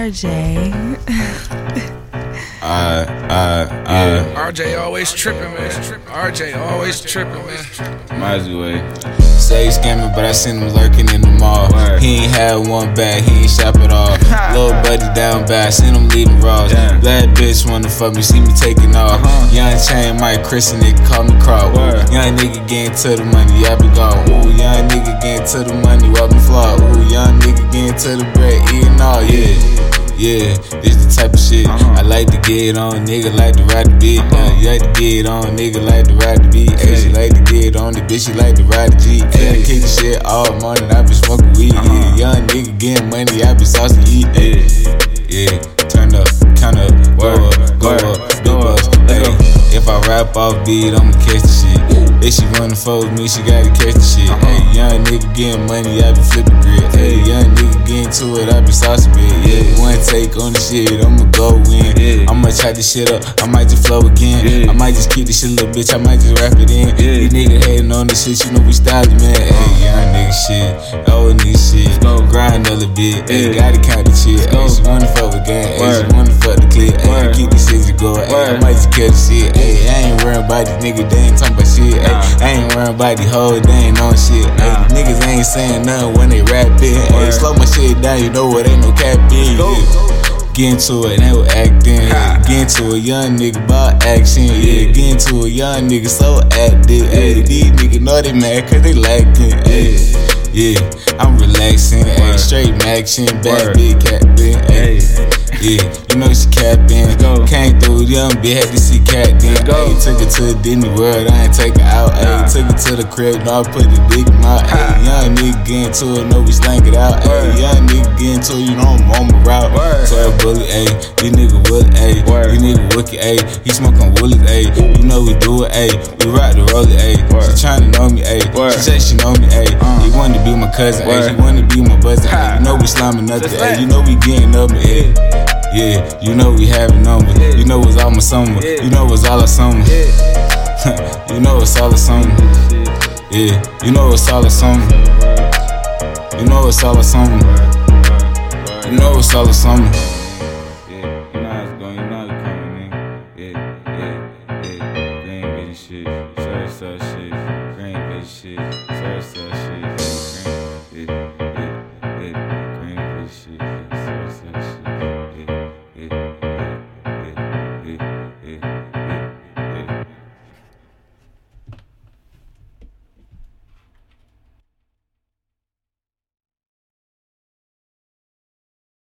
RJ. Uh, uh, uh, RJ always tripping, man. RJ always tripping, man. might as well. Say he scamming, but I seen him lurking in the mall. He ain't had one bag, he ain't shop at all. Little buddy down bad, seen him leaving raws. Damn. Bad bitch wanna fuck me, see me taking off. Young chain, Mike Chris, and nigga call me Crow. Word. Young nigga getting to the money, I be gone. Ooh, young nigga getting to the money, walk me flaw. Ooh, young nigga getting to the bread, eating all, yeah. Yeah, this the type of shit I like to get on, nigga like to ride the beat. Uh, you like to get on, nigga like to ride the beat. Hey, she like to get on the bitch, she like to ride the G. Hey, I kick the shit all morning, I been smoking weed. Yeah, young nigga getting money, I been saucy eat. Hey, yeah, turn up, count up, go up, go up, big bucks. If I rap off beat, I'ma catch the shit. If she running for me, she gotta catch the shit. Hey, young nigga getting money, I be flipping grit. Hey, young nigga getting to it, I be saucy bit. Yeah, one take on the shit, I'ma go in. Yeah. I'ma try this shit up, I might just flow again. Yeah. I might just keep this shit, little bitch, I might just rap it in. Yeah. These niggas hating on this shit, you know we styling, man. Hey, young nigga shit, old nigga shit. go. Grind a little bit, hey, gotta count the shit. Hey, she wanna fuck with gang, hey, she wanna fuck clip. Hey, Word. keep the shit to go. Hey, I might just catch shit. Hey, I ain't worrying about these niggas, they ain't talking about shit. Nah. I ain't worrying about these hoes, they ain't on shit. Nah. niggas ain't saying nothing when they rap it. Hey, slow my shit down, you know it ain't no cap in. Yeah. Get into it, and they were acting. Yeah. Get into a young nigga about action. Yeah, get into a young nigga so active. Hey, these niggas know they mad cause they lacking. Hey, yeah, I'm relaxing. Word. straight action, bad big. Hey, Hey. Yeah, you know she capping. Came through young bitch, had to see cat then. go. Hey, took her to the Disney World, I ain't take her out. Nah. took her to the crib, now I put the dick in my. Hey, young nigga getting to it, no, we slang it out. Hey, young nigga getting to it, you know I'm on my route. Tell bully, ayy, these nigga wood, ayy, these nigga wicked, ayy, he smoking woolies, ayy, you know we do it, ayy, we rock the roller, ayy, she tryna know me, ayy, she say she know me, ayy, Uh. he wanna be my cousin, ayy, she wanna be my Ha. ayy, you know we slamming nothing, ayy, you know we getting up, ayy. Yeah, you know we have a number. You know it's all my summer. You know it's all a summer. you know it's all a summer. Yeah, you know it's all a summer. You know it's all a summer. You know it's all a summer. Yeah, you know you coming, nigga. Yeah, yeah, yeah. Green bitch shit, surf, surf shit. Green bitch shit, surf, surf shit.